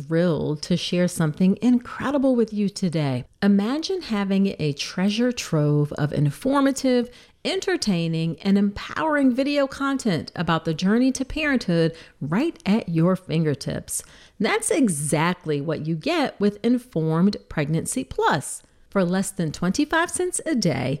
thrilled to share something incredible with you today. Imagine having a treasure trove of informative, entertaining, and empowering video content about the journey to parenthood right at your fingertips. That's exactly what you get with Informed Pregnancy Plus. For less than 25 cents a day,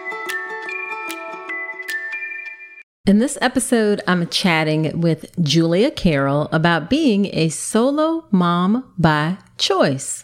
In this episode, I'm chatting with Julia Karol about being a solo mom by choice.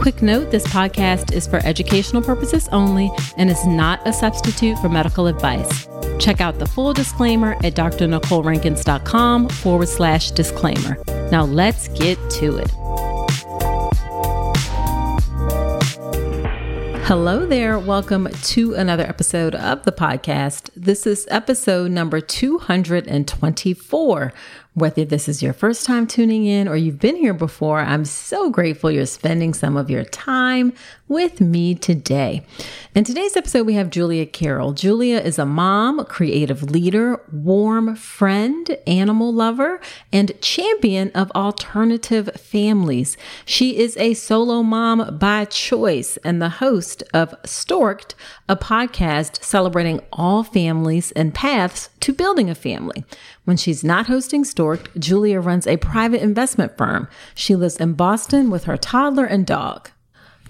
Quick note this podcast is for educational purposes only and is not a substitute for medical advice. Check out the full disclaimer at drnicolerankins.com forward slash disclaimer. Now let's get to it. Hello there. Welcome to another episode of the podcast. This is episode number 224. Whether this is your first time tuning in or you've been here before, I'm so grateful you're spending some of your time with me today. In today's episode, we have Julia Karol. Julia is a mom, creative leader, warm friend, animal lover, and champion of alternative families. She is a solo mom by choice and the host of Stork'd, a podcast celebrating all families and paths to building a family. When she's not hosting Stork, Julia runs a private investment firm. She lives in Boston with her toddler and dog.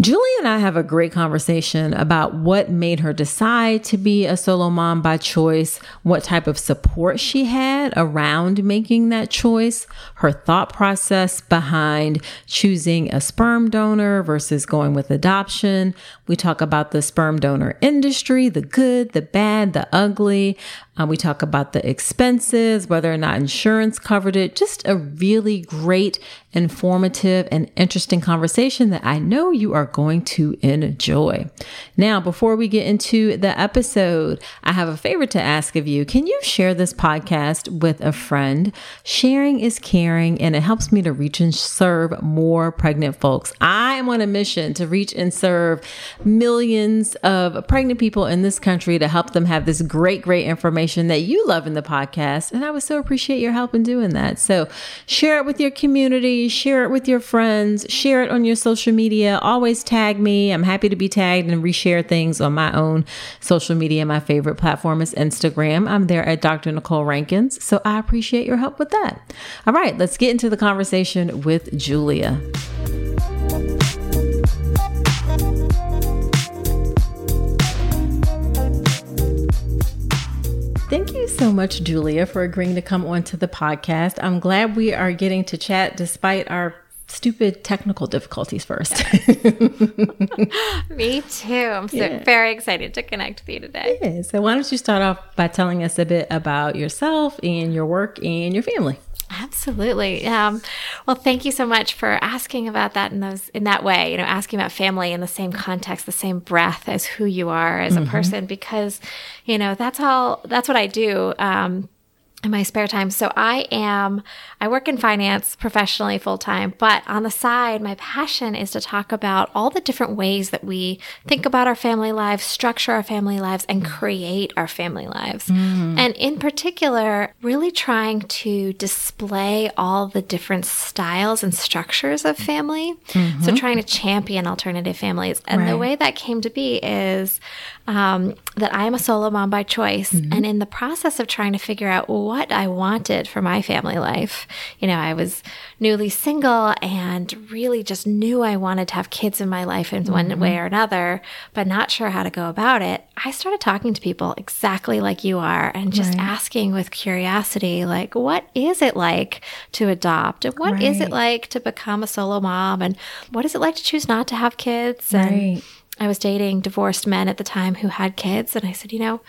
Julie and I have a great conversation about what made her decide to be a solo mom by choice, what type of support she had around making that choice, her thought process behind choosing a sperm donor versus going with adoption. We talk about the sperm donor industry, the good, the bad, the ugly. Uh, we talk about the expenses, whether or not insurance covered it. Just a really great, informative, and interesting conversation that I know you are going to enjoy. Now, before we get into the episode, I have a favor to ask of you. Can you share this podcast with a friend? Sharing is caring, and it helps me to reach and serve more pregnant folks. I am on a mission to reach and serve millions of pregnant people in this country to help them have this great, great information that you love in the podcast. And I would so appreciate your help in doing that. So share it with your community, share it with your friends, share it on your social media. Always always tag me. I'm happy to be tagged and reshare things on my own social media. My favorite platform is Instagram. I'm there at Dr. Nicole Rankins. So I appreciate your help with that. All right, let's get into the conversation with Julia. Thank you so much, Julia, for agreeing to come onto the podcast. I'm glad we are getting to chat despite our stupid technical difficulties first. Me too. I'm so yeah. very excited to connect with you today. Yeah. So, why don't you start off by telling us a bit about yourself and your work and your family? Absolutely. Um, well, thank you so much for asking about that in those in that way. You know, asking about family in the same context, the same breath as who you are as mm-hmm. a person, because you know that's all. That's what I do. Um, in my spare time. So I am, I work in finance professionally full time, but on the side, my passion is to talk about all the different ways that we think about our family lives, structure our family lives, and create our family lives. Mm. And in particular, really trying to display all the different styles and structures of family. Mm-hmm. So trying to champion alternative families. And right. the way that came to be is um, that I am a solo mom by choice. Mm-hmm. And in the process of trying to figure out what I wanted for my family life, you know, I was newly single and really just knew I wanted to have kids in my life in mm-hmm. one way or another, but not sure how to go about it. I started talking to people exactly like you are and just right. asking with curiosity, like, what is it like to adopt? And what right. is it like to become a solo mom? And what is it like to choose not to have kids? And right I was dating divorced men at the time who had kids. And I said, you know,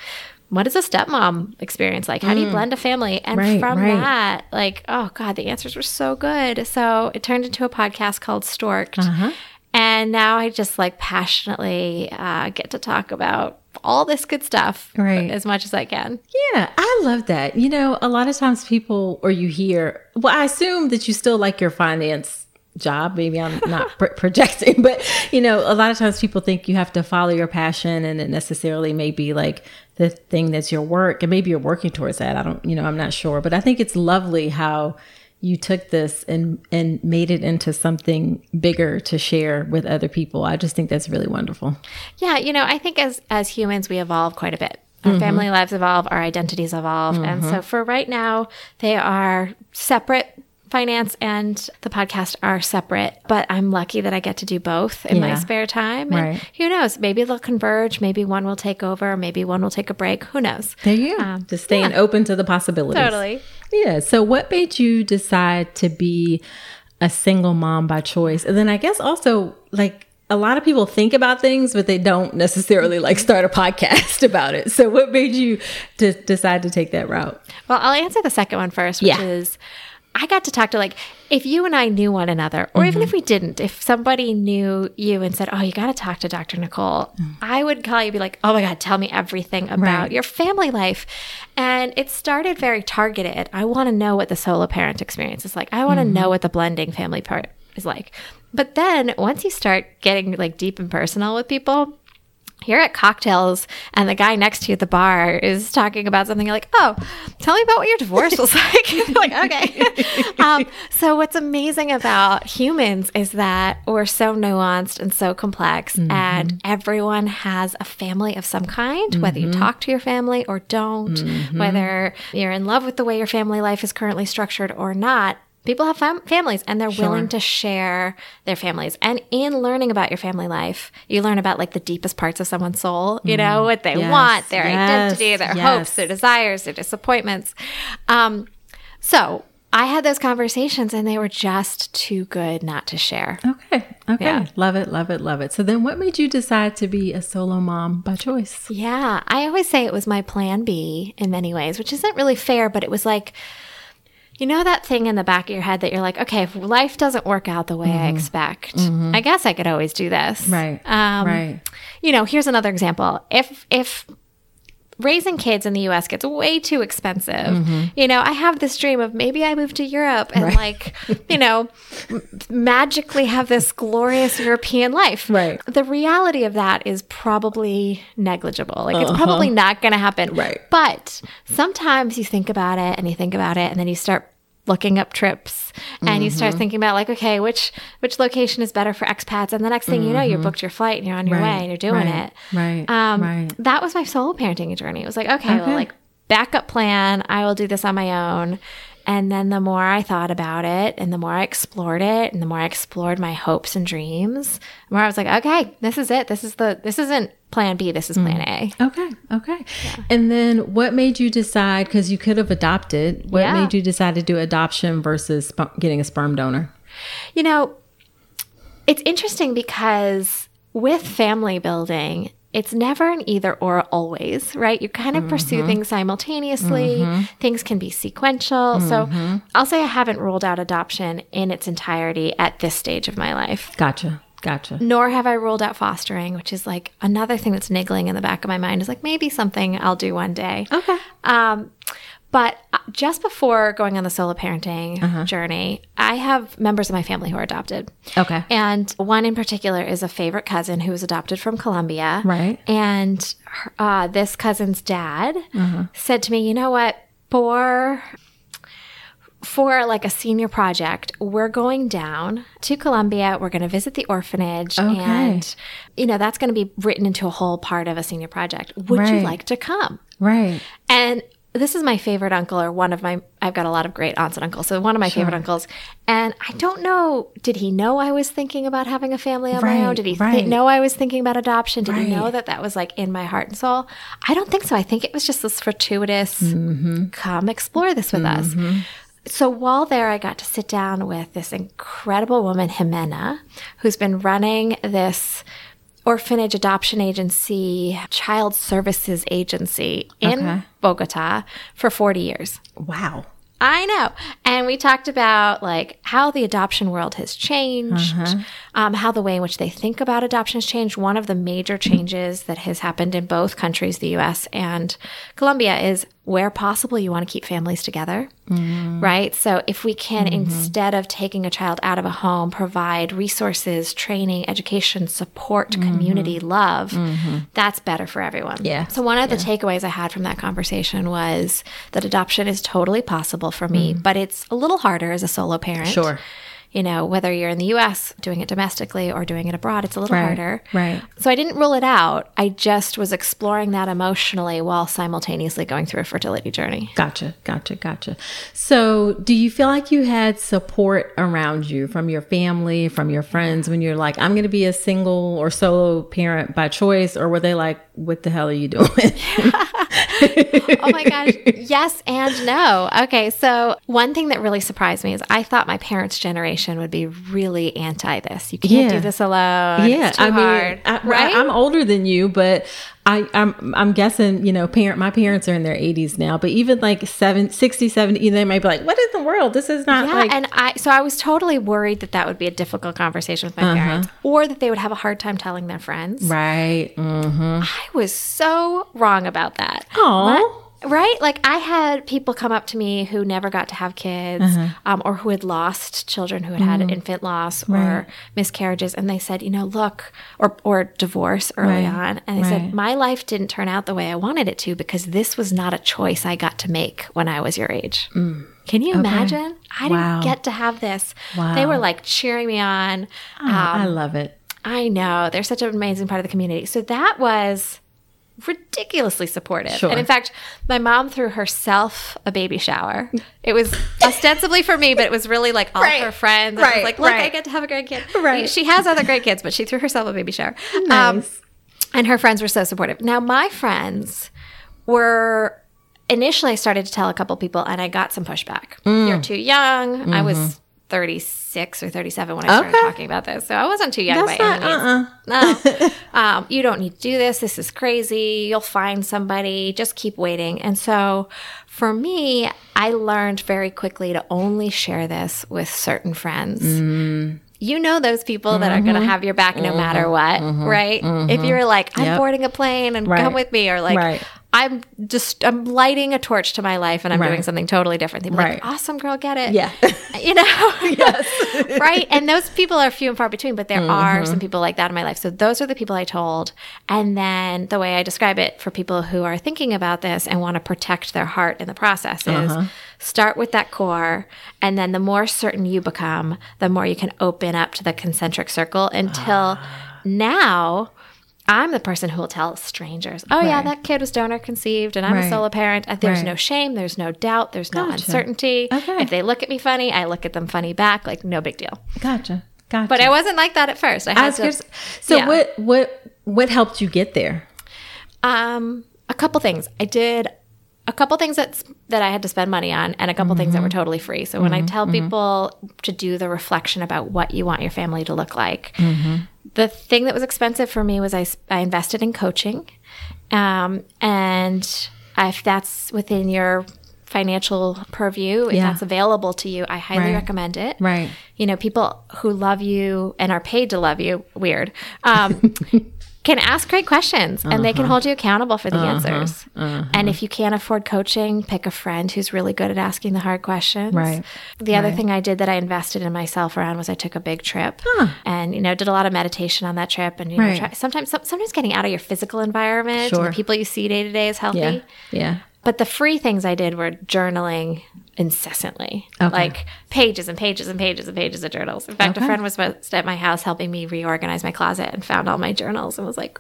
what is a stepmom experience like? How do you mm. blend a family? And right, from right. that, like, oh God, the answers were so good. So it turned into a podcast called Stork'd. Uh-huh. And now I just like passionately uh, get to talk about all this good stuff right. as much as I can. Yeah, I love that. You know, a lot of times people, or you hear, well, I assume that you still like your finance job. Maybe I'm not pro- projecting, but you know, a lot of times people think you have to follow your passion and it necessarily may be like the thing that's your work and maybe you're working towards that. I don't, you know, I'm not sure, but I think it's lovely how you took this and and made it into something bigger to share with other people. I just think that's really wonderful. Yeah, you know, I think as as humans we evolve quite a bit. Our mm-hmm. family lives evolve, our identities evolve. Mm-hmm. And so for right now, they are separate finance and the podcast are separate, but I'm lucky that I get to do both in yeah. my spare time. And right. who knows? Maybe they'll converge. Maybe one will take over. Maybe one will take a break. Who knows? There you go. Um, Just staying yeah. open to the possibilities. Totally. Yeah. So, what made you decide to be a single mom by choice? And then I guess also, like, a lot of people think about things, but they don't necessarily like start a podcast about it. So, what made you to decide to take that route? Well, I'll answer the second one first, which yeah. is I got to talk to like if you and I knew one another, or mm-hmm. even if we didn't, if somebody knew you and said, "Oh, you got to talk to Dr. Nicole," mm-hmm. I would call you, be like, "Oh my God, tell me everything about right. your family life." And it started very targeted. I want to know what the solo parent experience is like. I want to mm-hmm. know what the blending family part is like. But then once you start getting like deep and personal with people, you're at cocktails and the guy next to you at the bar is talking about something you're like, oh, tell me about what your divorce was like. like, okay. um, so, what's amazing about humans is that we're so nuanced and so complex, mm-hmm. and everyone has a family of some kind, mm-hmm. whether you mm-hmm. talk to your family or don't, mm-hmm. whether you're in love with the way your family life is currently structured or not people have fam- families and they're sure. willing to share their families and in learning about your family life you learn about like the deepest parts of someone's soul you know mm. what they yes, want their yes, identity their yes. hopes their desires their disappointments um, so I had those conversations and they were just too good not to share. Okay. Okay. Yeah. Love it. Love it. Love it. So then what made you decide to be a solo mom by choice? Yeah. I always say it was my plan B in many ways, which isn't really fair, but it was like, you know that thing in the back of your head that you're like, okay, if life doesn't work out the way mm-hmm. I expect, mm-hmm. I guess I could always do this. Right. Um, right. You know, here's another example. If if raising kids in the US gets way too expensive. Mm-hmm. You know, I have this dream of maybe I move to Europe and right. like, you know, magically have this glorious European life. Right. The reality of that is probably negligible. Like uh-huh. it's probably uh-huh. not going to happen. Right. But sometimes you think about it and you think about it and then you start looking up trips and you start thinking about like okay which which location is better for expats and the next thing you know you booked your flight and you're on your way and you're doing right, it. Right, um, right. that was my solo parenting journey. It was like okay, Okay. well like backup plan. I will do this on my own and then the more I thought about it and the more I explored it and the more I explored my hopes and dreams, the more I was like, okay, this is it. This is the, this isn't plan B. This is mm. plan A. Okay. Okay. And then what made you decide? Because you could have adopted. What Yeah. made you decide to do adoption versus sp- getting a sperm donor? You know, it's interesting because with family building, it's never an either or always, right? You kind of pursue mm-hmm. things simultaneously. Mm-hmm. Things can be sequential. So mm-hmm. I'll say I haven't ruled out adoption in its entirety at this stage of my life. Gotcha. Gotcha. Nor have I ruled out fostering, which is like another thing that's niggling in the back of my mind is like maybe something I'll do one day. Okay. Um, but uh, just before going on the solo parenting Uh-huh. journey, I have members of my family who are adopted. Okay. And one in particular is a favorite cousin who was adopted from Colombia. Right. And her- uh, this cousin's dad Uh-huh. said to me, you know what? For for like a senior project, we're going down to Colombia. We're going to visit the orphanage, Okay. and you know that's going to be written into a whole part of a senior project. Would you like to come? Right. And this is my favorite uncle, or one of my, I've got a lot of great aunts and uncles. So one of my favorite uncles. And I don't know, did he know I was thinking about having a family on my own? Did he right. know I was thinking about adoption? Did he know that that was like in my heart and soul? I don't think so. I think it was just this fortuitous, Mm-hmm. come explore this with us. So while there, I got to sit down with this incredible woman, Jimena, who's been running this orphanage adoption agency, child services agency in Okay. Bogota for 40 years. Wow. I know. And we talked about like how the adoption world has changed, um, how the way in which they think about adoption has changed. One of the major changes that has happened in both countries, the US and Colombia, is where possible, you want to keep families together, mm-hmm. right? So if we can, mm-hmm. instead of taking a child out of a home, provide resources, training, education, support, mm-hmm. community, love, that's better for everyone. Yeah. So one of the takeaways I had from that conversation was that adoption is totally possible for me, mm. but it's a little harder as a solo parent. Mm. Sure. You know, whether you're in the US doing it domestically or doing it abroad, it's a little Right, harder. right. So I didn't rule it out. I just was exploring that emotionally while simultaneously going through a fertility journey. Gotcha, gotcha, gotcha. So, do you feel like you had support around you from your family, from your friends when you're like, I'm going to be a single or solo parent by choice? Or were they like, what the hell are you doing? oh my gosh. Yes and no. Okay. So, one thing that really surprised me is I thought my parents' generation would be really anti this. You can't Yeah. do this alone. yeah, It's too I mean. I, right? I, am older than you, but I, I'm I'm guessing you know, parent my parents are in their 80s now, but even like seven, 60, 70, they might be like, what in the world? This is not yeah, like and I so I was totally worried that that would be a difficult conversation with my parents, or that they would have a hard time telling their friends. Uh-huh. right. Mm-hmm. I was so wrong about that. Aw. Right? Like I had people come up to me who never got to have kids Uh-huh. um, or who had lost children who had had Mm-hmm. infant loss or miscarriages. And they said, you know, look, or, or divorce early Right. on. And they Right. said, my life didn't turn out the way I wanted it to because this was not a choice I got to make when I was your age. Can you imagine? I Mm. Wow. didn't get to have this. Wow. They were like cheering me on. Oh, I love it. I know. They're such an amazing part of the community. So that was ridiculously supportive. Sure. And in fact, my mom threw herself a baby shower. It was ostensibly for me, but it was really like all Right. her friends. And it was Right. like, look, I get to have a grandkid. Right. She has other grandkids, but she threw herself a baby shower. Um, Nice. and her friends were so supportive. Now, my friends were initially I started to tell a couple people, and I got some pushback. Mm. You're too young. I was Mm-hmm. 36 or 37 when I started Okay. talking about this, so I wasn't too young That's by not, any means. uh-uh. No, um, you don't need to do this. This is crazy. You'll find somebody. Just keep waiting. And so, for me, I learned very quickly to only share this with certain friends Mm. you know those people that are going Mm-hmm. to have your back no matter what, right? If you're like, I'm Yep. boarding a plane and Right. come with me, or like, Right. I'm just I'm lighting a torch to my life and I'm doing something totally different. They'd Right. like, awesome girl, get it. Yeah. You know? yes. right. And those people are few and far between, but there are Mm-hmm. some people like that in my life. So those are the people I told. And then the way I describe it for people who are thinking about this and want to protect their heart in the process is Uh-huh. start with that core. And then the more certain you become, the more you can open up to the concentric circle until now. I'm the person who will tell strangers, oh, yeah, that kid was donor conceived and I'm a solo parent. And There's Right. no shame, there's no doubt, there's no Gotcha. uncertainty. Okay. If they look at me funny, I look at them funny back, like no big deal. Gotcha. Gotcha. But I wasn't like that at first. I had to, so yeah. what what what helped you get there? Um, a couple things. I did a couple things that that I had to spend money on, and a couple things that were totally free. So when I tell people to do the reflection about what you want your family to look like, the thing that was expensive for me was I invested in coaching, um, and if that's within your financial purview, if Yeah. that's available to you, I highly Right. recommend it. Right. You know, people who love you and are paid to love you, weird, um, can ask great questions and they can Uh-huh. hold you accountable for the answers. And if you can't afford coaching, pick a friend who's really good at asking the hard questions. Right. The other thing I did that I invested in myself around was I took a big trip and, you know, did a lot of meditation on that trip. And, you know, try, sometimes, sometimes getting out of your physical environment and the people you see day to day is healthy. Yeah. Yeah. But the free things I did were journaling incessantly, Okay. like pages and pages and pages and pages of journals. In fact, Okay. a friend was at my house helping me reorganize my closet and found all my journals and was like,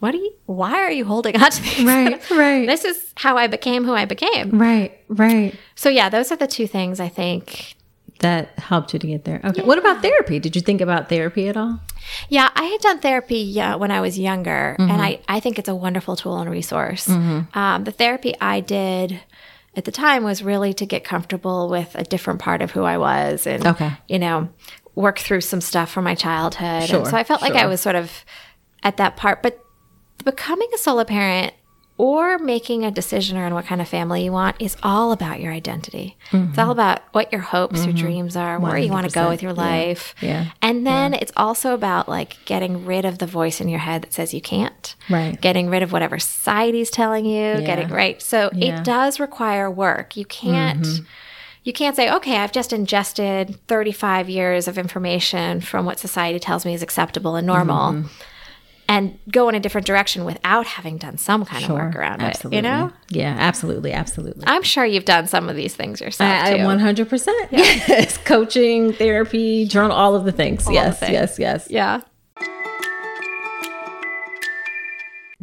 "What are you? Why are you holding on to these? Right, right. this is how I became who I became." Right. Right. So yeah, those are the two things I think. That helped you to get there. Okay. What about therapy? Did you think about therapy at all? Yeah, I had done therapy uh, when I was younger, Mm-hmm. and I, I think it's a wonderful tool and resource. Um, the therapy I did at the time was really to get comfortable with a different part of who I was and, Okay. you know, work through some stuff from my childhood. Sure, and so I felt like I was sort of at that part. But becoming a solo parent or making a decision around what kind of family you want is all about your identity. It's all about what your hopes, your dreams are, where you want to go with your Mm-hmm. Yeah. life. Yeah. And then it's also about like getting rid of the voice in your head that says you can't. Right. Getting rid of whatever society's telling you, getting right. So Yeah. Mm-hmm. it does require work. You can't you can't say, okay, I've just ingested 35 years of information from what society tells me is acceptable and normal. And go in a different direction without having done some kind of work around absolutely. it. You know? Yeah, absolutely, absolutely. I'm sure you've done some of these things yourself I. I 100%. Yes. Coaching, therapy, journal, all of the things. yes, things. yes, yes. yeah.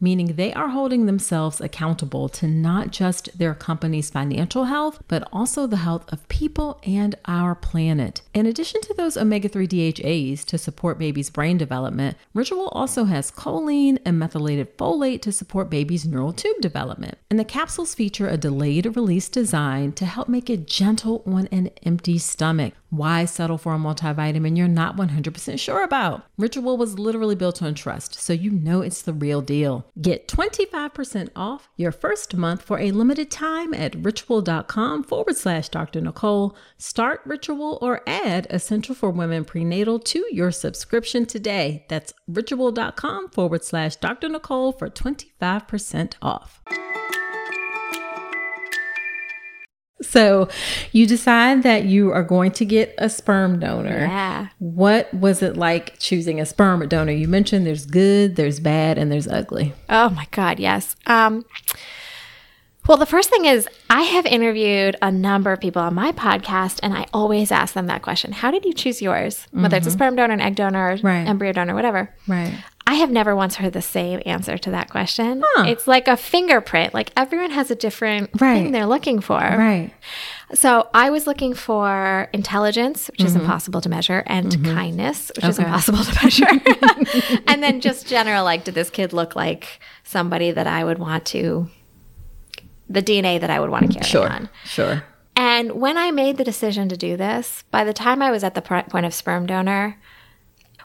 meaning they are holding themselves accountable to not just their company's financial health, but also the health of people and our planet. In addition to those omega 3 DHAs to support baby's brain development, Ritual also has choline and methylated folate to support baby's neural tube development. And the capsules feature a delayed release design to help make it gentle on an empty stomach. Why settle for a multivitamin you're not 100% sure about? Ritual was literally built on trust, so you know it's the real deal. Get 25% off your first month for a limited time at ritual.com forward slash Dr. Nicole. Start Ritual or add Essential for Women Prenatal to your subscription today. That's ritual.com forward slash Dr. Nicole for 25% off. So you decide that you are going to get a sperm donor. Yeah. What was it like choosing a sperm donor? You mentioned there's good, there's bad, and there's ugly. Oh my God, yes. Um, well, the first thing is, I have interviewed a number of people on my podcast, and I always ask them that question How did you choose yours? Whether it's a sperm donor, an egg donor, Right. embryo donor, whatever. Right. I have never once heard the same answer to that question. Huh. It's like a fingerprint. Like everyone has a different Right. thing they're looking for. Right. So I was looking for intelligence, which is impossible to measure, and kindness, which is Mm-hmm. Impossible to measure. and then just general, like, did this kid look like somebody that I would want to, the DNA that I would want to carry Sure. on? Sure. And when I made the decision to do this, by the time I was at the point of sperm donor,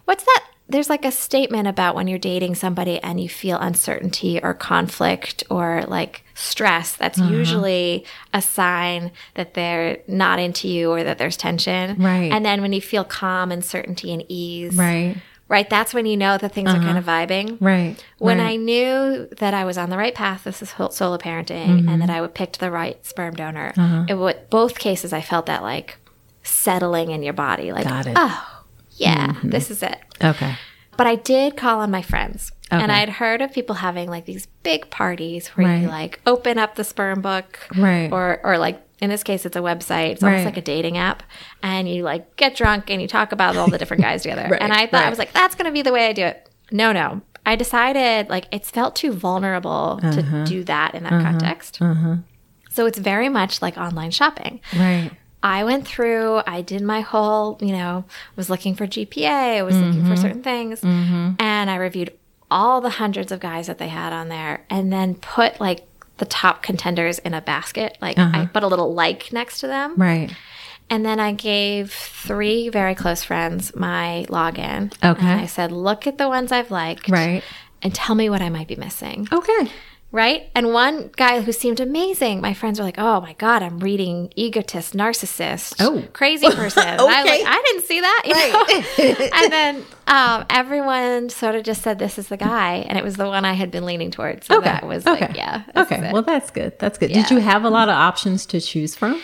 what's that? There's like a statement about when you're dating somebody and you feel uncertainty or conflict or like stress. That's Uh-huh. usually a sign that they're not into you or that there's tension. Right. And then when you feel calm and certainty and ease, Right. right? That's when you know that things are uh-huh. kind of vibing. Right. When right. I knew that I was on the right path, this is solo parenting, and that mm-hmm. I would picked the right sperm donor. Uh-huh. It would both cases I felt that like settling in your body, like Got it. oh yeah, mm-hmm. this is it. Okay. But I did call on my friends. And I'd heard of people having like these big parties where you like open up the sperm book. Right. Or or like in this case it's a website. It's almost Right. like a dating app. And you like get drunk and you talk about all the different guys together. Right, And I thought I was like, that's gonna be the way I do it. No, no. I decided like it's felt too vulnerable Uh-huh. to do that in that uh-huh. context. Uh-huh. So it's very much like online shopping. Right. I went through, I did my whole, you know, was looking for GPA, I was looking for mm-hmm. certain things, mm-hmm. and I reviewed all the hundreds of guys that they had on there and then put like the top contenders in a basket. Like I uh-huh. put a little like next to them. Right. And then I gave three very close friends my login. Okay. And I said, look at the ones I've liked. Right. And tell me what I might be missing Okay. Right? And one guy who seemed amazing, my friends were like, "Oh my god, I'm reading egotist, narcissist, Oh. crazy person." And I Okay. like, "I didn't see that," you know. and then um, everyone sort of just said, "This is the guy," and it was the one I had been leaning towards. So Okay. that was okay. like, yeah, Okay. Well, that's good. That's good. Did you have a lot of options to choose from?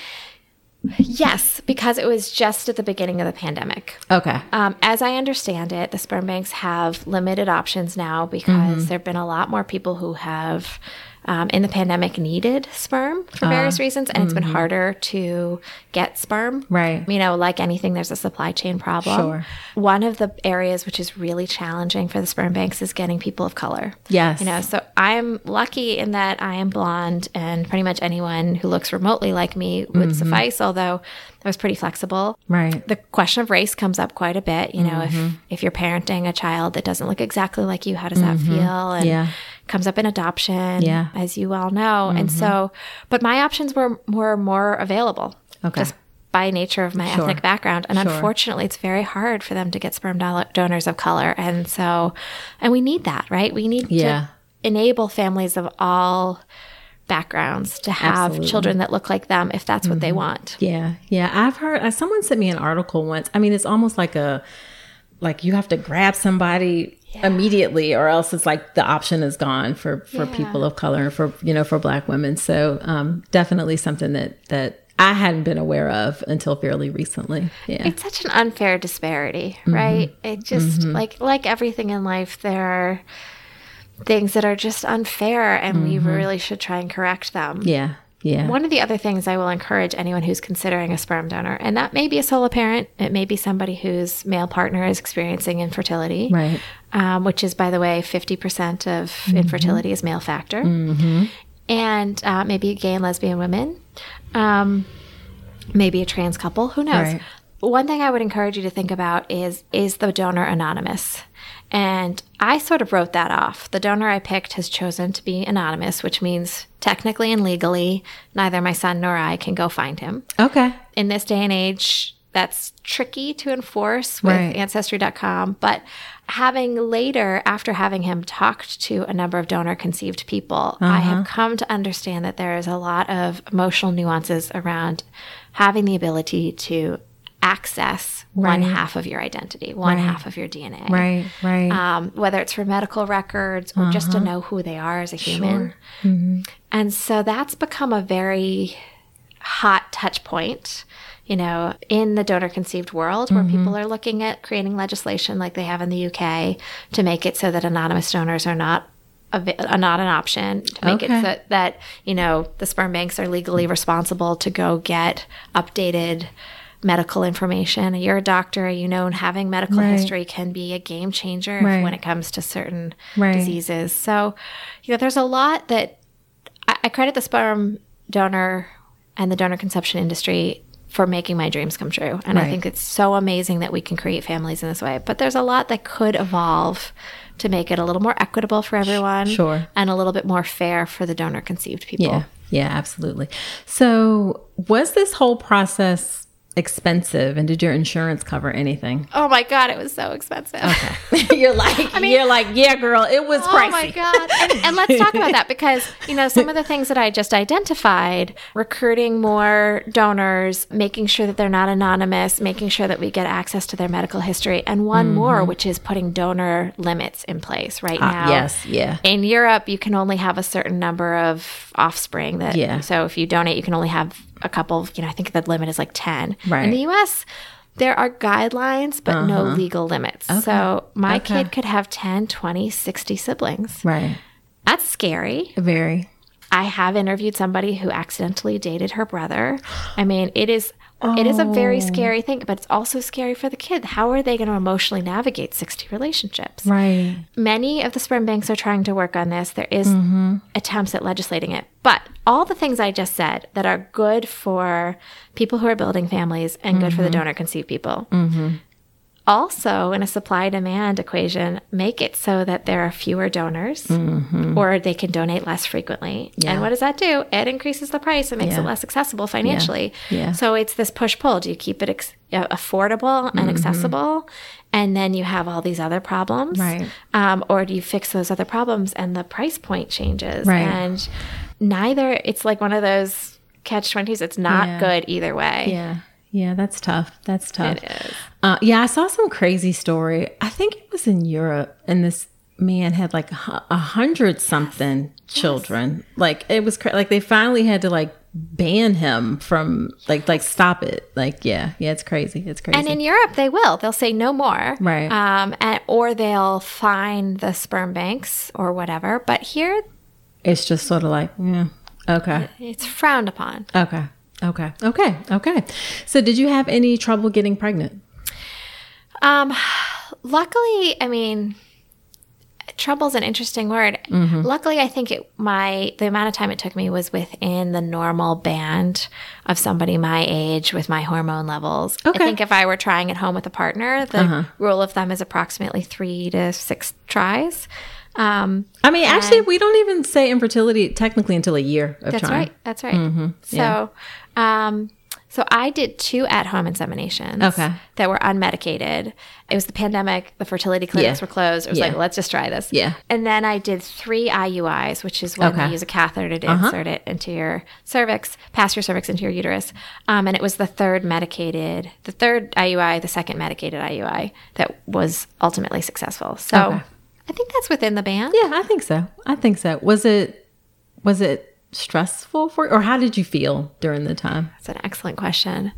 yes, because it was just at the beginning of the pandemic. Okay. Um, as I understand it, the sperm banks have limited options now because there have been a lot more people who have, um, in the pandemic, needed sperm for uh, various reasons, and it's been mm-hmm. harder to get sperm. Right. You know, like anything, there's a supply chain problem. Sure. One of the areas which is really challenging for the sperm banks is getting people of color. Yes. You know, so I'm lucky in that I am blonde, and pretty much anyone who looks remotely like me would mm-hmm. suffice, although I was pretty flexible Right. the question of race comes up quite a bit. You know, if mm-hmm. if you're parenting a child that doesn't look exactly like you, how does that feel? And Yeah. Comes up in adoption, Yeah. as you all know. And so, but my options were were more available, Okay. just by nature of my Sure. ethnic background. And Sure. unfortunately, it's very hard for them to get sperm do- donors of color. And so, and we need that, right? We need Yeah. to enable families of all backgrounds to have Absolutely. children that look like them if that's what they want. Yeah, yeah. I've heard uh, someone sent me an article once. I mean, it's almost like a like you have to grab somebody immediately, or else it's like the option is gone for for Yeah. people of color and for you know for Black women. So um, definitely something that that I hadn't been aware of until fairly recently. Yeah, it's such an unfair disparity mm-hmm. right it just mm-hmm. like like everything in life there are things that are just unfair and we mm-hmm. really should try and correct them yeah, yeah. one of the other things I will encourage anyone who's considering a sperm donor, and that may be a solo parent, it may be somebody whose male partner is experiencing infertility, Right. Um, which is, by the way, 50% of Mm-hmm. infertility is male factor, and uh, maybe gay and lesbian women, um, maybe a trans couple, who knows? Right. One thing I would encourage you to think about is is the donor anonymous? And I sort of wrote that off. The donor I picked has chosen to be anonymous, which means technically and legally, neither my son nor I can go find him. Okay. In this day and age, that's tricky to enforce with Right. ancestry.com. But having later, after having him talked to a number of donor conceived people, I have uh-huh. come to understand that there is a lot of emotional nuances around having the ability to access one half of your identity, one Right. half of your DNA. Right. Right. Um, whether it's for medical records or just to uh-huh. know who they are as a human. Mm-hmm. And so that's become a very hot touch point, you know, in the donor conceived world where people mm-hmm. are looking at creating legislation like they have in the UK to make it so that anonymous donors are not a, are not an option to make Okay. it so that you know the sperm banks are legally responsible to go get updated medical information you're a doctor you know and having medical Right. history can be a game changer Right. when it comes to certain Right. diseases so you know there's a lot that I, I credit the sperm donor and the donor conception industry for making my dreams come true. And I think it's so amazing that we can create families in this way. But there's a lot that could evolve to make it a little more equitable for everyone. Sure. And a little bit more fair for the donor conceived people. Yeah, yeah, absolutely. So, was this whole process expensive? And did your insurance cover anything? Oh my god, it was so expensive. Okay. you're like, I mean, you're like, yeah, girl, it was Oh pricey. my god! And, and let's talk about that because you know some of the things that I just identified: recruiting more donors, making sure that they're not anonymous, making sure that we get access to their medical history, and one more, which is putting donor limits in place right now. Mm-hmm. Ah, yes, yeah. In Europe, you can only have a certain number of offspring. That Yeah. So if you donate, you can only have a couple. You know, I think the limit is like ten. Right. In the U.S. There are guidelines, but no legal limits. So my Uh-huh. Okay. kid could have 10, 20, 60 siblings. Right. That's scary. Very. I have interviewed somebody who accidentally dated her brother. I mean, it is it is a very Oh. scary thing, but it's also scary for the kid. How are they going to emotionally navigate 60 relationships? Right. Many of the sperm banks are trying to work on this. There is Mm-hmm. attempts at legislating it. But all the things I just said that are good for people who are building families and good for Mm-hmm. the donor conceived people. Also, in a supply demand equation, make it so that there are fewer donors or they can donate less frequently. Mm-hmm. Yeah. And what does that do? It increases the price. It makes Yeah. it less accessible financially. Yeah. So it's this push pull. Do you keep it ex- affordable and accessible? And then you have all these other problems. Right. Um, or do you fix those other problems and the price point changes? Right. And neither, it's like one of those catch 20s. It's not Yeah. good either way. Yeah. Yeah, that's tough. That's tough. It is. Uh, yeah, I saw some crazy story. I think it was in Europe, and this man had like a hundred something children. Like it was cra- like they finally had to like ban him from like like stop it. Like yeah, yeah, it's crazy. It's crazy. And in Europe, they will. They'll say no more. Right. Um, and, or they'll fine the sperm banks or whatever. But here, it's just sort of like yeah, okay, it's frowned upon. okay, okay, okay, okay. So did you have any trouble getting pregnant? Um, luckily, I mean, trouble's an interesting word. Mm-hmm. Luckily, I think it my the amount of time it took me was within the normal band of somebody my age with my hormone levels. Okay. Uh-huh. I think if I were trying at home with a partner, the rule of thumb is approximately three to six tries. Um, I mean, actually, we don't even say infertility technically until a year of That's trying. right. That's right. So, um, so I did two at-home inseminations. Okay. That were unmedicated. It was the pandemic. The fertility clinics Yeah. were closed. It was Yeah. like, let's just try this. Yeah. And then I did three IUIs, which is when Okay. Uh-huh. you use a catheter to insert it into your cervix, pass your cervix into your uterus. Um, and it was the third medicated, the third IUI, the second medicated IUI that was ultimately successful. So Okay. I think that's within the band. Yeah, I think so. I think so. Was it was it stressful for or how did you feel during the time? That's an excellent question.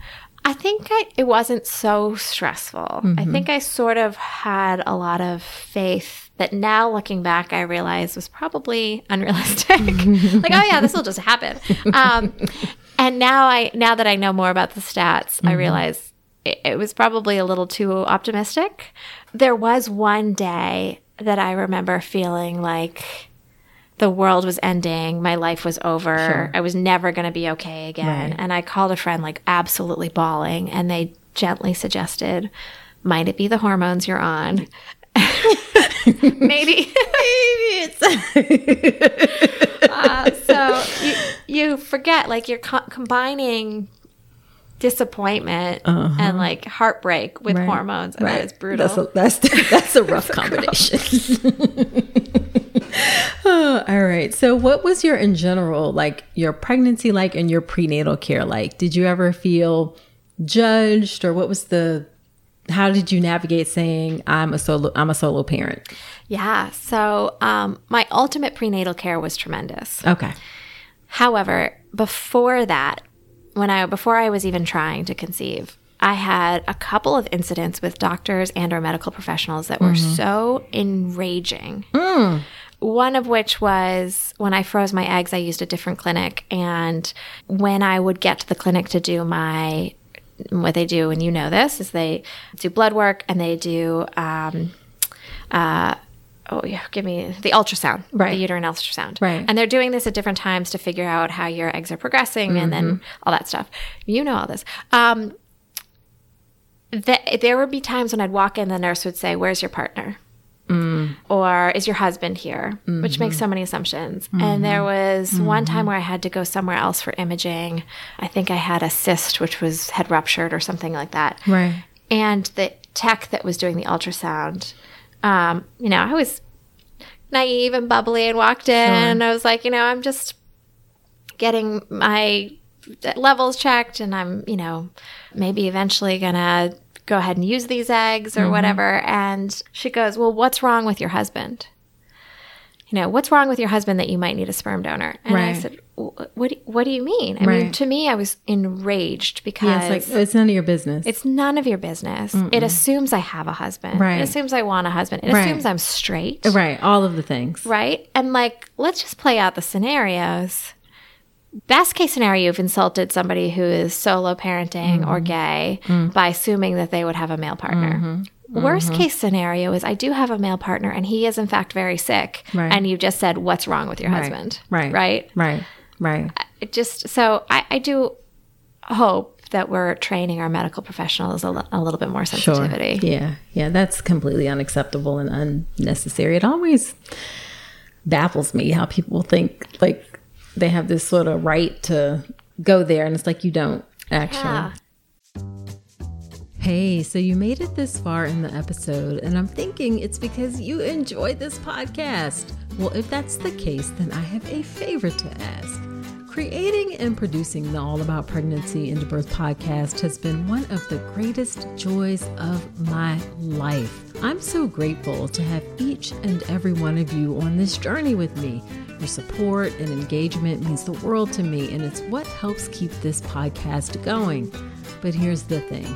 I think I, it wasn't so stressful. I Mm-hmm. think I sort of had a lot of faith that now looking back, I realize was probably unrealistic. like, oh yeah, this will just happen. Um, and now I, now that I know more about the stats, Mm-hmm. I realize it, it was probably a little too optimistic. There was one day that I remember feeling like the world was ending, my life was over, I was never going to be okay again. Right. And I called a friend, like absolutely bawling, and they gently suggested, Might it be the hormones you're on? Maybe. maybe Uh, so you, you forget, like, you're co- combining disappointment and like heartbreak with Right. hormones, and that is brutal. That's a, that's that's a rough combination. Oh, all right. So, what was your in general like your pregnancy like and your prenatal care like? Did you ever feel judged, or what was the? How did you navigate saying I'm a solo I'm a solo parent? yeah. So um, my ultimate prenatal care was tremendous. Okay. However, before that, when I before I was even trying to conceive, I had a couple of incidents with doctors and or medical professionals that were so enraging. One of which was when I froze my eggs, I used a different clinic. And when I would get to the clinic to do my, what they do, and you know this, is they do blood work and they do, um, uh, oh yeah, give me the ultrasound, Right. The uterine ultrasound, Right. And they're doing this at different times to figure out how your eggs are progressing and then mm-hmm. all that stuff. You know all this. Um, th- there would be times when I'd walk in, the nurse would say, "Where's your partner?" Mm. or is your husband here which makes mm-hmm. so many assumptions and there mm-hmm. was one time where i had to go somewhere else for imaging i think i had a cyst which was had ruptured or something like that Right. and the tech that was doing the ultrasound um, you know i was naive and bubbly and walked in and i was like you know i'm just getting my levels checked and i'm you know maybe eventually gonna go ahead and use these eggs or whatever. And she goes well what's wrong with your husband you know what's wrong with your husband that you might need a sperm donor and i said what do, what do you mean i mean to me i was enraged because Yeah, it's like it's none of your business. it's none of your business. It assumes I have a husband. Right. It assumes I want a husband. It Right. assumes I'm straight. right. All of the things. Right. And like, let's just play out the scenarios. Best case scenario, you've insulted somebody who is solo parenting Mm-hmm. or gay by assuming that they would have a male partner. Mm-hmm. Worst mm-hmm. case scenario is I do have a male partner and he is in fact very sick. Right. And you just said, What's wrong with your Right. husband? Right. Right. Right. Right. it just so I, I do hope that we're training our medical professionals a, little bit more sensitivity. Sure. Yeah. Yeah. That's completely unacceptable and unnecessary. It always baffles me how people think like they have this sort of right to go there, and it's like you don't actually. Yeah. Hey, so you made it this far in the episode, and I'm thinking it's because you enjoyed this podcast. Well, if that's the case, then I have a favor to ask. Creating and producing the All About Pregnancy and Birth podcast has been one of the greatest joys of my life. I'm so grateful to have each and every one of you on this journey with me. Your support and engagement means the world to me, and it's what helps keep this podcast going. But here's the thing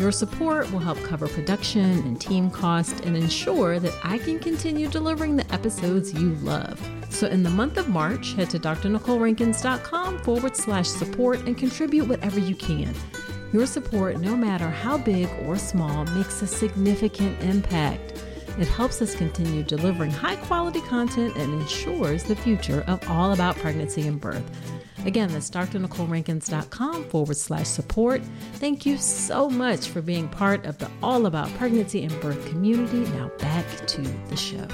Your support will help cover production and team cost and ensure that I can continue delivering the episodes you love. So, in the month of March, head to drnicolerankins.com forward slash support and contribute whatever you can. Your support, no matter how big or small, makes a significant impact. It helps us continue delivering high quality content and ensures the future of all about pregnancy and birth. Again, that's drnicolerankins.com forward slash support. Thank you so much for being part of the All About Pregnancy and Birth community. Now back to the show.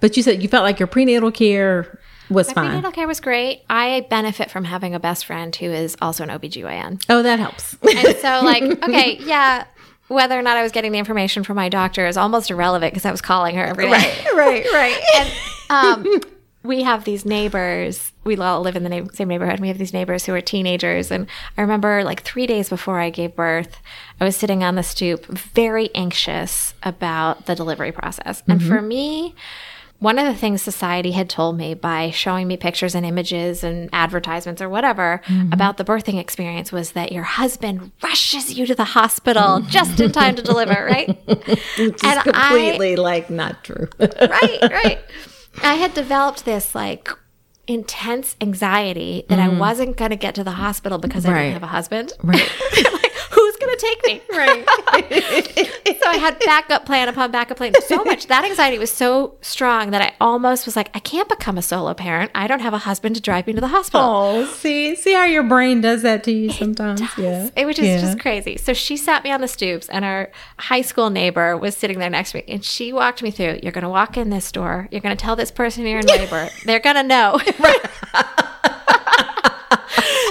But you said you felt like your prenatal care was My fine. prenatal care was great. I benefit from having a best friend who is also an OBGYN. oh, that helps. And so, like, okay, yeah, whether or not I was getting the information from my doctor is almost irrelevant because I was calling her every day. right, right. Right. and um, we have these neighbors. We all live in the same neighborhood. We have these neighbors who are teenagers. And I remember, like, three days before I gave birth, I was sitting on the stoop, very anxious about the delivery process. And for me, one of the things society had told me by showing me pictures and images and advertisements or whatever mm-hmm. about the birthing experience was that your husband rushes you to the hospital mm-hmm. just in time to deliver, right? It's and I- completely like not true. right, right. I had developed this like intense anxiety that I mm. wasn't going to get to the hospital because I Right. didn't have a husband. Right. like, who's going to take me? Right. so I had backup plan upon backup plan. So much that anxiety was so strong that I almost was like, I can't become a solo parent. I don't have a husband to drive me to the hospital. oh, see, see how your brain does that to you sometimes. Yeah, It was just, Yeah. just crazy. So she sat me on the stoops, and our high school neighbor was sitting there next to me, and she walked me through. You're going to walk in this door. You're going to tell this person you're in labor. They're going to know.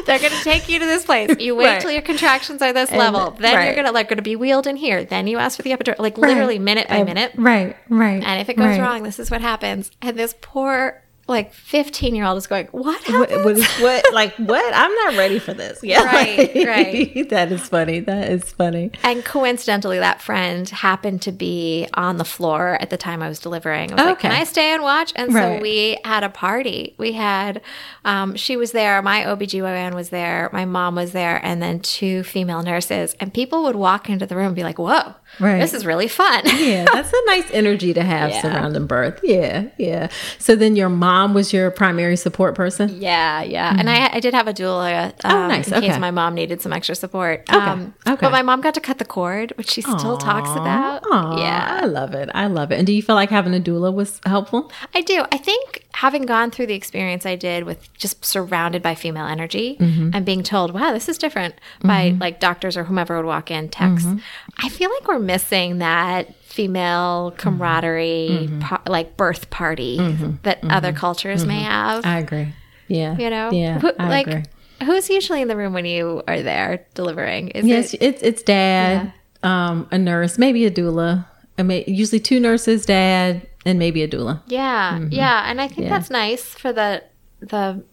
They're going to take you to this place. You wait Right. till your contractions are this level. Then right. you're going to like going to be wheeled in here. Then you ask for the epidural, like literally minute by minute. Right, right. And if it goes right. wrong, this is what happens. And this poor like 15 year old is going, what What, what, what like what? I'm not ready for this. Yeah, Right, like, right. that is funny. That is funny. And coincidentally, that friend happened to be on the floor at the time I was delivering. I was like, Okay. "Can I stay and watch?" And Right. so we had a party. We had, um, she was there, my OBGYN was there, my mom was there, and then two female nurses. And people would walk into the room and be like, "Whoa, Right. this is really fun." Yeah, that's a nice energy to have Yeah. surrounding birth. Yeah, yeah. So then your mom was your primary support person? Yeah, yeah. And I, I did have a doula um, Oh, nice. in Okay. case my mom needed some extra support. Um, Okay. But my mom got to cut the cord, which she still talks about. Aw, Yeah. I love it. I love it. And do you feel like having a doula was helpful? I do. I think having gone through the experience I did with just surrounded by female energy Mm-hmm. and being told, wow, this is different by like doctors or whomever would walk in, text, Mm-hmm. I feel like we're missing that female camaraderie, Mm-hmm. pa- like birth party that other cultures may have. I agree. Yeah. you know? Yeah. Who- I like, agree. who's usually in the room when you are there delivering? Is Yes, it? it's it's dad, um, a nurse, maybe a doula. I mean, usually two nurses, dad, and maybe a doula. Yeah, Mm-hmm. yeah, and I think that's nice for the the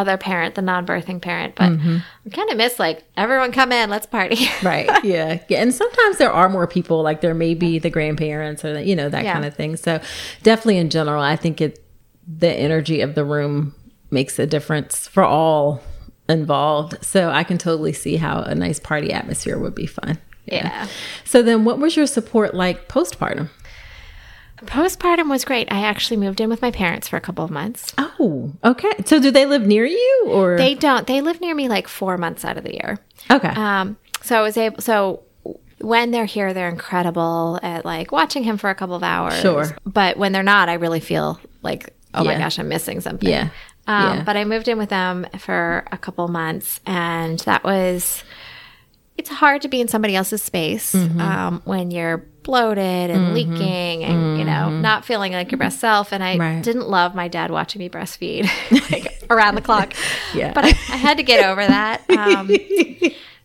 other parent, the non-birthing parent. But Mm-hmm. I kind of miss like everyone come in, let's party. Right. Yeah. Yeah. And sometimes there are more people, like there may be the grandparents or, the, you know, that Yeah. kind of thing. So definitely in general, I think it, the energy of the room makes a difference for all involved. So I can totally see how a nice party atmosphere would be fun. Yeah. So then what was your support like postpartum? Postpartum was great. I actually moved in with my parents for a couple of months. Oh, okay. So do they live near you or? They don't. They live near me like four months out of the year. okay. Um, so I was able. So when they're here, they're incredible at like watching him for a couple of hours. Sure. But when they're not, I really feel like, oh my gosh, I'm missing something. Yeah. Um, Yeah. But I moved in with them for a couple months, and that was. It's hard to be in somebody else's space Mm-hmm. um, when you're bloated and leaking and you know not feeling like your best self. And I Mm-hmm. Right. didn't love my dad watching me breastfeed like around the clock. Yeah. but I, I had to get over that. Um,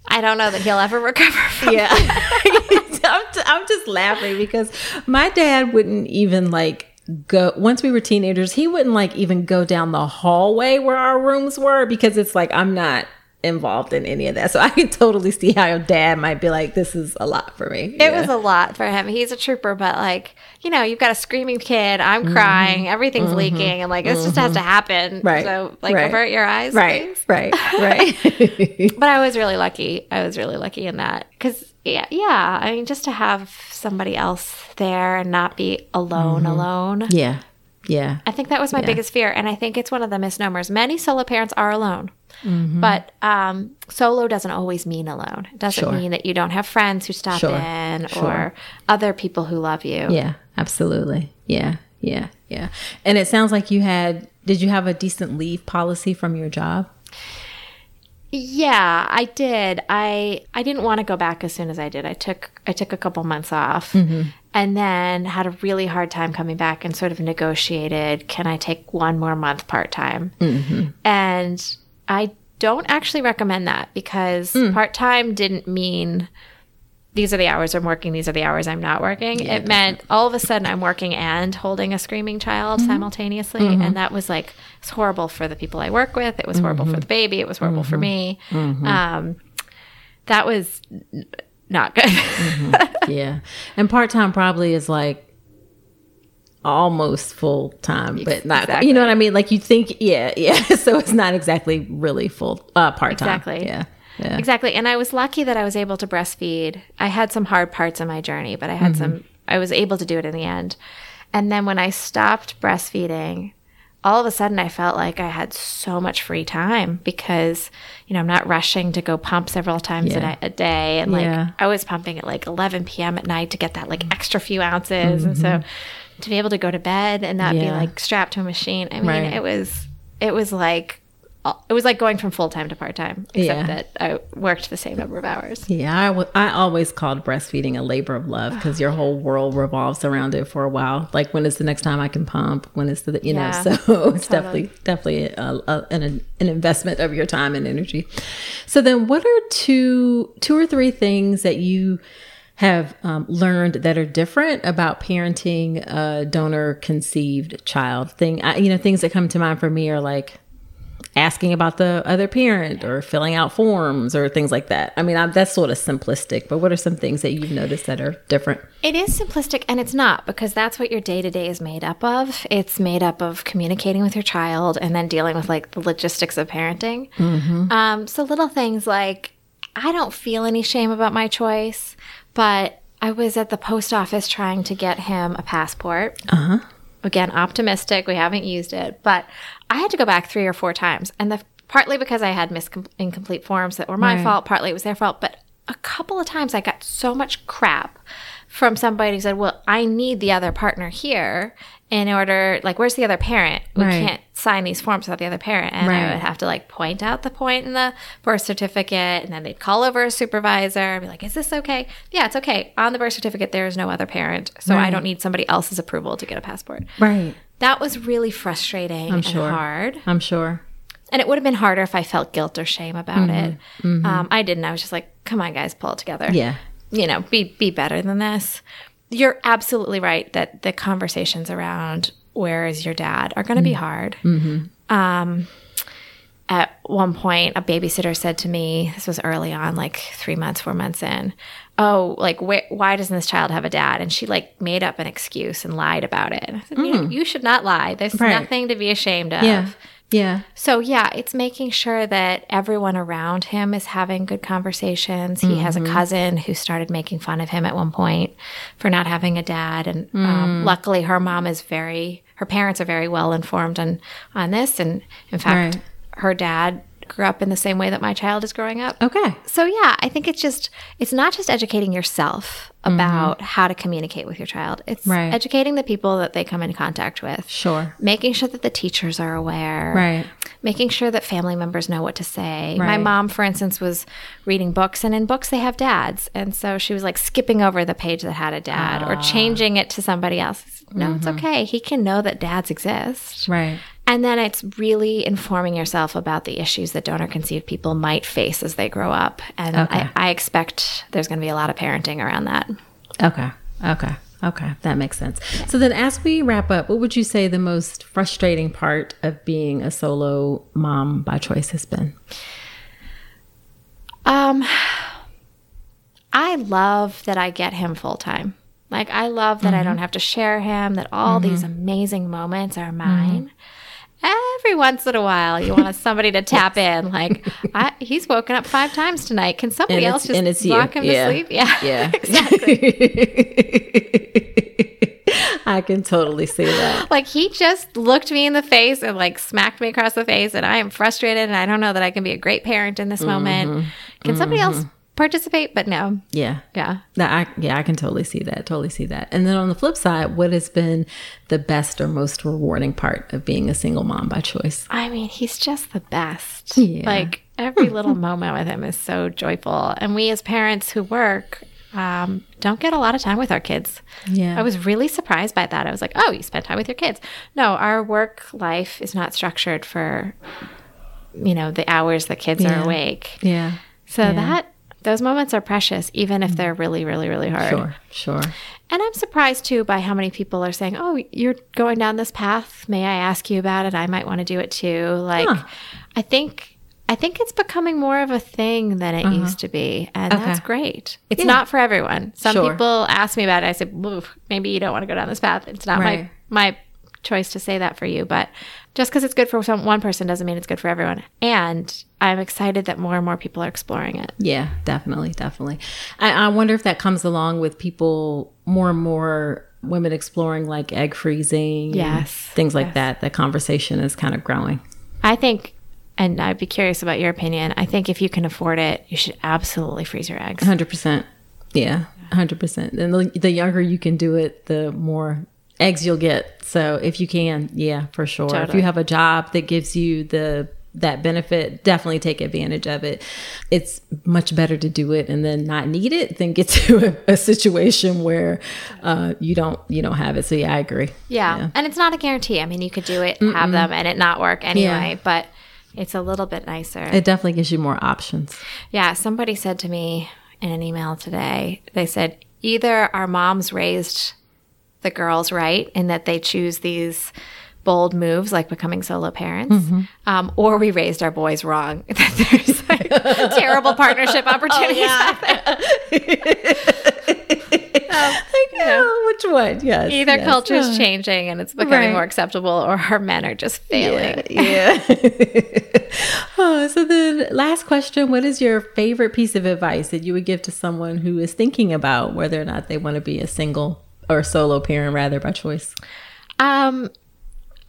I don't know that he'll ever recover from Yeah. I'm, t- I'm just laughing because my dad wouldn't even like go once we were teenagers he wouldn't like even go down the hallway where our rooms were because it's like i'm not involved in any of that so i can totally see how your dad might be like this is a lot for me It was a lot for him. He's a trooper, but like, you know, you've got a screaming kid. I'm crying. Everything's leaking. And like, this just has to happen. Mm-hmm. Right. So, like, Right. avert your eyes. right please. right right But I was really lucky. I was really lucky in that. Because, yeah, yeah, I mean, just to have somebody else there and not be alone, Mm-hmm. alone. yeah yeah I think that was my biggest fear. And I think it's one of the misnomers. Many solo parents are alone. Mm-hmm. But um, solo doesn't always mean alone. It doesn't Sure. mean that you don't have friends who stop Sure. in Sure. or other people who love you. yeah absolutely yeah yeah yeah and it sounds like you had did you have a decent leave policy from your job Yeah, I did. I I didn't want to go back as soon as I did. I took I took a couple months off Mm-hmm. and then had a really hard time coming back and sort of negotiated, can I take one more month part-time? Mm-hmm. And I don't actually recommend that because Mm. part-time didn't mean these are the hours I'm working, these are the hours I'm not working. it meant all of a sudden I'm working and holding a screaming child Mm-hmm. simultaneously. And that was like, it's horrible for the people I work with. It was horrible Mm-hmm. for the baby. It was horrible for me. Um, that was not good. yeah and part-time probably is like almost full time but not Exactly. you know what i mean like you think yeah yeah so it's not exactly really full uh part-time Exactly. yeah yeah exactly. And I was lucky that I was able to breastfeed. I had some hard parts in my journey, but I had mm-hmm. some, I was able to do it in the end. And then when I stopped breastfeeding, all of a sudden I felt like I had so much free time because, you know, I'm not rushing to go pump several times a, Yeah. ni- a day. And like Yeah. I was pumping at like 11 p.m. at night to get that like mm-hmm. extra few ounces. And so mm-hmm. to be able to go to bed and not be like strapped to a machine, I mean, Right. it was, it was like, it was like going from full time to part time, except Yeah. that I worked the same number of hours. yeah I wa- I always called breastfeeding a labor of love because your whole world revolves around it for a while like when is the next time i can pump when is the you know Yeah, so it's definitely definitely a, a, an, an investment of your time and energy so then what are two two or three things that you have um, learned that are different about parenting a donor conceived child? Thing, I, you know, things that come to mind for me are like asking about the other parent or filling out forms or things like that. I mean, I'm, that's sort of simplistic, but what are some things that you've noticed that are different? It is simplistic and it's not because that's what your day to day is made up of. It's made up of communicating with your child and then dealing with like the logistics of parenting. Mm-hmm. Um, so little things like I don't feel any shame about my choice, but I was at the post office trying to get him a passport. Uh huh. Again, optimistic. We haven't used it, but I had to go back three or four times, and the partly because I had mis- incomplete forms that were my Right. fault, partly it was their fault. But a couple of times I got so much crap from somebody who said, "Well, I need the other partner here in order. Like, where's the other parent? We Right. can't sign these forms without the other parent." And Right. I would have to like point out the point in the birth certificate, and then they'd call over a supervisor and be like, "Is this okay? Yeah, it's okay. On the birth certificate, there is no other parent, so I don't need somebody else's approval to get a passport." Right. That was really frustrating and sure. hard. I'm sure. And it would have been harder if I felt guilt or shame about it. Um, I didn't. I was just like, come on, guys, pull it together. Yeah. You know, be, be better than this. You're absolutely right that the conversations around where is your dad are going to be hard. Um, at one point, a babysitter said to me, this was early on, like three months, four months in, oh, like, wh- why doesn't this child have a dad? And she like made up an excuse and lied about it. I said, you, mm. you should not lie. There's Right. nothing to be ashamed of. Yeah. Yeah. So yeah, it's making sure that everyone around him is having good conversations. He has a mm-hmm. cousin who started making fun of him at one point for not having a dad, and um, mm. luckily her mom is very, her parents are very well informed on on this, and in fact, Right. Her dad grew up in the same way that my child is growing up. Okay. So yeah, I think it's just it's not just educating yourself about how to communicate with your child. It's Mm-hmm. Right. educating the people that they come in contact with. Sure. Making sure that the teachers are aware. Right. Making sure that family members know what to say. My mom, for instance, was reading books, and in books they have dads. And so she was like skipping over the page that had a dad Ah. or changing it to somebody else. No, it's Mm-hmm. okay. He can know that dads exist. Right. And then it's really informing yourself about the issues that donor conceived people might face as they grow up. And Okay. I, I expect there's going to be a lot of parenting around that. Okay. Okay. Okay. That makes sense. So then, as we wrap up, what would you say the most frustrating part of being a solo mom by choice has been? Um, I love that I get him full time. Like I love that I mm-hmm. don't have to share him. That all these mm-hmm. amazing moments are mm-hmm. mine. Every once in a while, you want somebody to tap in. Like I, he's woken up five times tonight. Can somebody else just and it's you. rock him Yeah. to sleep? Yeah, Yeah. exactly. I can totally see that. like he just looked me in the face and like smacked me across the face, and I am frustrated, and I don't know that I can be a great parent in this moment. Mm-hmm. Can somebody else mm-hmm. Participate? But no, Yeah. yeah. That I yeah, I can totally see that. Totally see that. And then on the flip side, what has been the best or most rewarding part of being a single mom by choice? I mean, he's just the best. Yeah. Like every little moment with him is so joyful. And we as parents who work um, don't get a lot of time with our kids. Yeah. I was really surprised by that. I was like, oh, you spend time with your kids. No, our work life is not structured for, you know, the hours that kids Yeah. are awake. Yeah. So Yeah. that, those moments are precious, even if they're really, really, really hard. Sure. Sure. And I'm surprised too by how many people are saying, "Oh, you're going down this path. May I ask you about it? I might want to do it too." Like, Huh. I think I think it's becoming more of a thing than it used to be, and that's Uh-huh. Great. It's Yeah. not for everyone. Some Sure. people ask me about it. I said, "Oof, maybe you don't want to go down this path. It's not Right. my my choice to say that for you, but just because it's good for some one person doesn't mean it's good for everyone." And I'm excited that more and more people are exploring it. Yeah, definitely, definitely. I, I wonder if that comes along with people more and more women exploring like egg freezing, Yes, things like yes. that. The conversation is kind of growing. I think, and I'd be curious about your opinion. I think if you can afford it, you should absolutely freeze your eggs. Hundred percent. Yeah, hundred percent. And the, the younger you can do it, the more eggs you'll get. So if you can, yeah, for sure. If you have a job that gives you the that benefit, definitely take advantage of it. It's much better to do it and then not need it than get to a, a situation where uh, you don't you don't have it. So yeah, I agree. Yeah. And it's not a guarantee. I mean, you could do it, have them, and it not work anyway, Yeah. but it's a little bit nicer. It definitely gives you more options. yeah. Somebody said to me, in an email today. They said either our moms raised the girls right in that they choose these bold moves like becoming solo parents, Mm-hmm. um, or we raised our boys wrong. There's like terrible partnership opportunities out there. Like, oh, which one? Yes. Either yes. culture's Uh, changing and it's becoming Right. more acceptable, or our men are just failing. Yeah. yeah. oh, so then, last question What is your favorite piece of advice that you would give to someone who is thinking about whether or not they want to be a single or solo parent, rather, by choice? Um,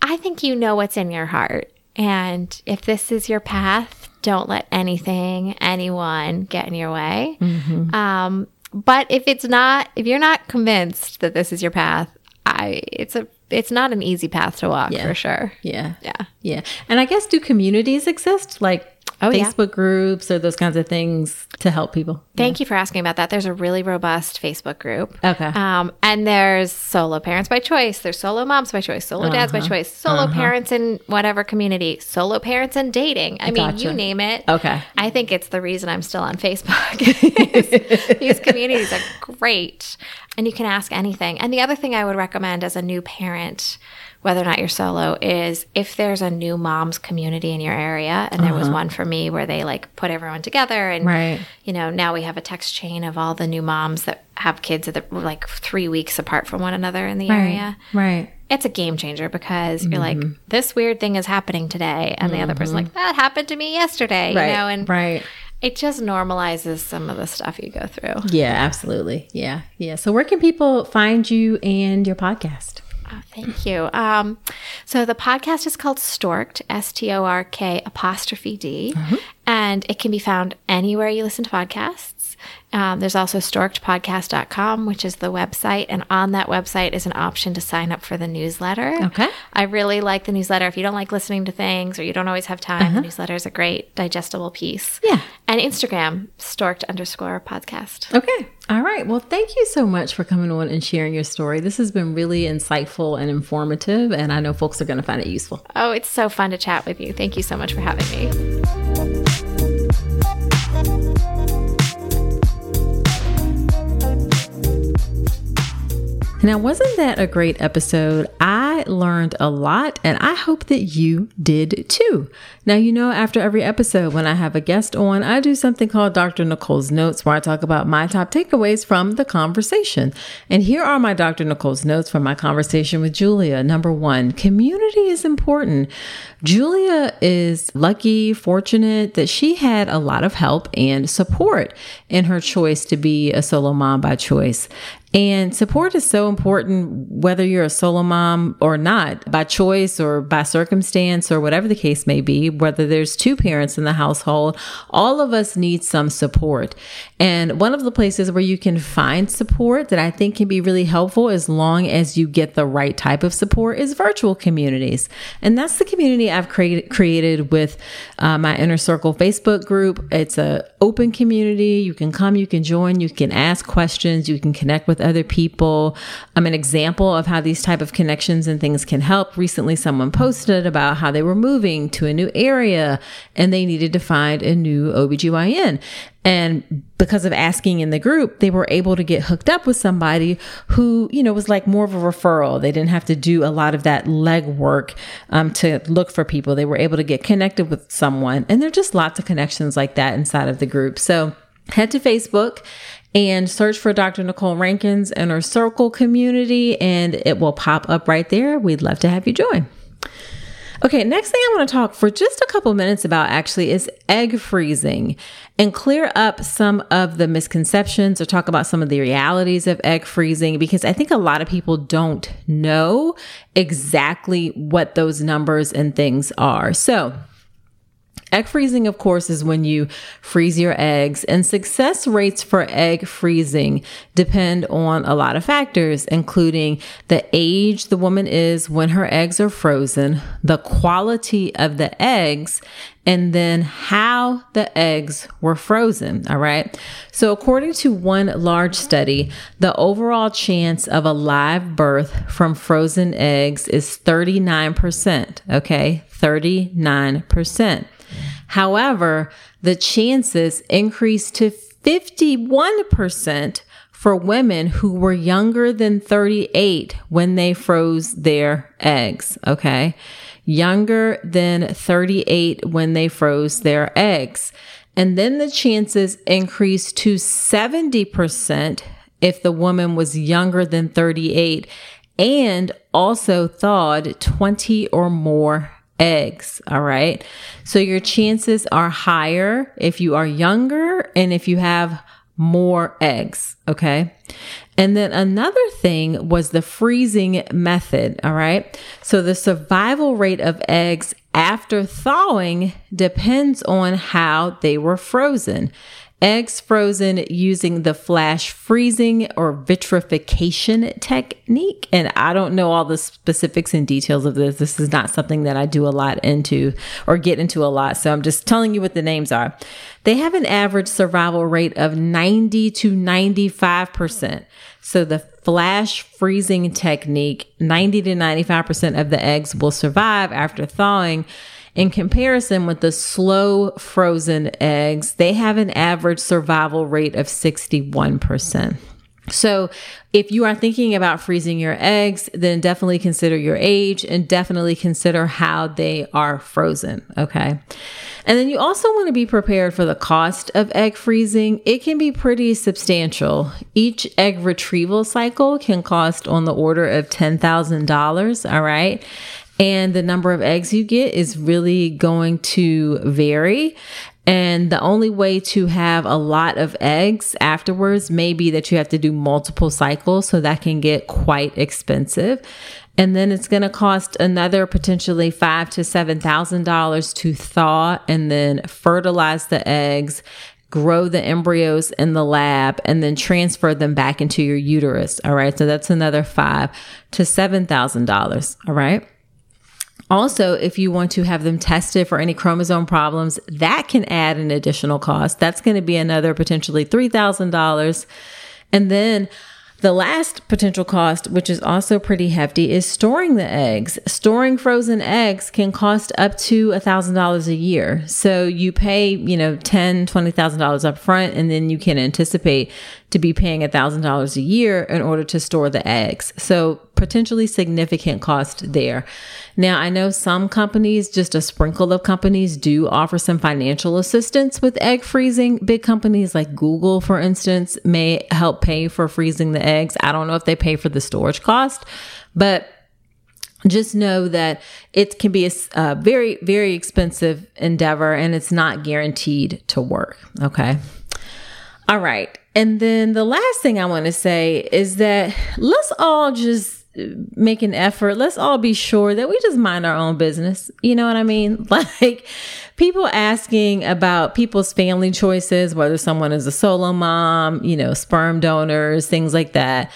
I think you know what's in your heart. And if this is your path, don't let anything, anyone get in your way. Um, but if it's not, if you're not convinced that this is your path, I, it's a, it's not an easy path to walk Yeah. for sure. Yeah. Yeah. Yeah. And I guess do communities exist like Oh, yeah. Facebook groups or those kinds of things to help people? Thank you for asking about that. There's a really robust Facebook group. Okay. Um, and there's solo parents by choice. There's solo moms by choice, solo dads Uh-huh. by choice, solo parents in whatever community, solo parents in dating. I mean, Gotcha. you name it. Okay. I think it's the reason I'm still on Facebook. These communities are great. And you can ask anything. And the other thing I would recommend as a new parent, whether or not you're solo, is if there's a new moms community in your area, and there was uh-huh. one for me where they like put everyone together and Right. you know, now we have a text chain of all the new moms that have kids that are like three weeks apart from one another in the area. Right. It's a game changer because you're like, mm-hmm. this weird thing is happening today. And the other person's like, mm-hmm. that happened to me yesterday, Right. you know, and right. It just normalizes some of the stuff you go through. Yeah, absolutely. Yeah. Yeah. So where can people find you and your podcast? Oh, thank you. Um, so the podcast is called Stork'd, S T O R K apostrophe D, and it can be found anywhere you listen to podcasts. Um, there's also storkedpodcast.com, which is the website. And on that website is an option to sign up for the newsletter. Okay. I really like the newsletter. If you don't like listening to things or you don't always have time, the newsletter is a great digestible piece. Yeah. And Instagram, storked underscore podcast. Okay. All right. Well, thank you so much for coming on and sharing your story. This has been really insightful and informative, and I know folks are going to find it useful. Oh, it's so fun to chat with you. Thank you so much for having me. Now, wasn't that a great episode? I learned a lot, and I hope that you did too. Now, you know, after every episode, when I have a guest on, I do something called Dr. Nicole's Notes, where I talk about my top takeaways from the conversation. And here are my Dr. Nicole's notes from my conversation with Julia. Number one, community is important. Julia is lucky, fortunate that she had a lot of help and support in her choice to be a solo mom by choice. And support is so important, whether you're a solo mom or not, by choice or by circumstance or whatever the case may be, whether there's two parents in the household, all of us need some support. And one of the places where you can find support that I think can be really helpful as long as you get the right type of support is virtual communities. And that's the community I've created, created with uh, my Inner Circle Facebook group. It's a open community. You can come, you can join, you can ask questions, you can connect with other people. I'm an example of how these type of connections and things can help. Recently, someone posted about how they were moving to a new area and they needed to find a new OBGYN. And because of asking in the group, they were able to get hooked up with somebody who, you know, was like more of a referral. They didn't have to do a lot of that legwork um, to look for people. They were able to get connected with someone. And there are just lots of connections like that inside of the group. So head to Facebook and search for Dr. Nicole Rankins Inner circle community, and it will pop up right there. We'd love to have you join. Okay, next thing I want to talk for just a couple minutes about actually is egg freezing and clear up some of the misconceptions or talk about some of the realities of egg freezing because I think a lot of people don't know exactly what those numbers and things are. So, Egg freezing, of course, is when you freeze your eggs, and success rates for egg freezing depend on a lot of factors, including the age the woman is when her eggs are frozen, the quality of the eggs, and then how the eggs were frozen. All right. So, according to one large study, the overall chance of a live birth from frozen eggs is 39%. Okay. 39%. However, the chances increased to 51% for women who were younger than 38 when they froze their eggs. Okay. Younger than 38 when they froze their eggs. And then the chances increased to 70% if the woman was younger than 38 and also thawed 20 or more eggs. All right. So your chances are higher if you are younger and if you have more eggs. Okay. And then another thing was the freezing method. All right. So the survival rate of eggs after thawing depends on how they were frozen. Eggs frozen using the flash freezing or vitrification technique. And I don't know all the specifics and details of this. This is not something that I do a lot into or get into a lot. So I'm just telling you what the names are. They have an average survival rate of 90 to 95%. So the flash freezing technique, 90 to 95% of the eggs will survive after thawing in comparison with the slow frozen eggs, they have an average survival rate of 61%. So, if you are thinking about freezing your eggs, then definitely consider your age and definitely consider how they are frozen. Okay. And then you also want to be prepared for the cost of egg freezing. It can be pretty substantial. Each egg retrieval cycle can cost on the order of $10,000. All right and the number of eggs you get is really going to vary. And the only way to have a lot of eggs afterwards may be that you have to do multiple cycles. So that can get quite expensive. And then it's going to cost another potentially five to seven thousand dollars to thaw and then fertilize the eggs, grow the embryos in the lab, and then transfer them back into your uterus. All right. So that's another five to seven thousand dollars. All right. Also, if you want to have them tested for any chromosome problems, that can add an additional cost. That's going to be another potentially $3,000. And then the last potential cost, which is also pretty hefty, is storing the eggs. Storing frozen eggs can cost up to $1,000 a year. So you pay, you know, $10,000, $20,000 up front, and then you can anticipate to be paying $1,000 a year in order to store the eggs. So potentially significant cost there. Now, I know some companies, just a sprinkle of companies, do offer some financial assistance with egg freezing. Big companies like Google, for instance, may help pay for freezing the eggs. I don't know if they pay for the storage cost, but just know that it can be a, a very, very expensive endeavor and it's not guaranteed to work. Okay. All right. And then the last thing I want to say is that let's all just make an effort. Let's all be sure that we just mind our own business. You know what I mean? Like people asking about people's family choices, whether someone is a solo mom, you know, sperm donors, things like that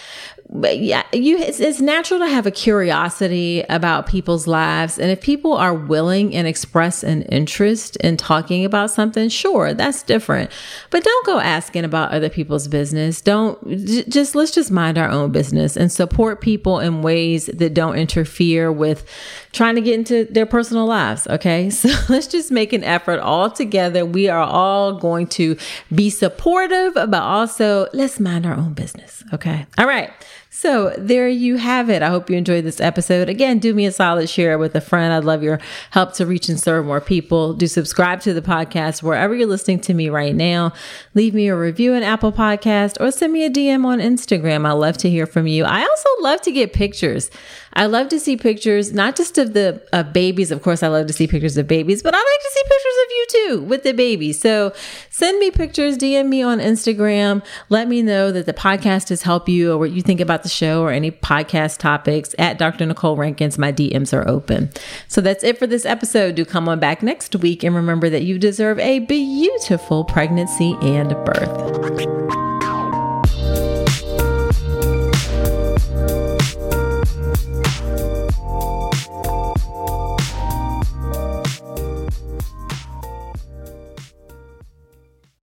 but yeah, you it's, it's, natural to have a curiosity about people's lives, and if people are willing and express an interest in talking about something, sure, that's different. But don't go asking about other people's business. Don't j- just let's just mind our own business and support people in ways that don't interfere with trying to get into their personal lives. Okay, so let's just make an effort all together. We are all going to be supportive, but also let's mind our own business. Okay, all right. So there you have it. I hope you enjoyed this episode. Again, do me a solid share with a friend. I'd love your help to reach and serve more people. Do subscribe to the podcast wherever you're listening to me right now. Leave me a review in Apple Podcast or send me a DM on Instagram. I love to hear from you. I also love to get pictures. I love to see pictures, not just of the uh, babies. Of course, I love to see pictures of babies, but I like to see pictures of you too with the baby. So send me pictures, DM me on Instagram. Let me know that the podcast has helped you or what you think about the show or any podcast topics at Dr. Nicole Rankins. My DMs are open. So that's it for this episode. Do come on back next week and remember that you deserve a beautiful pregnancy and birth.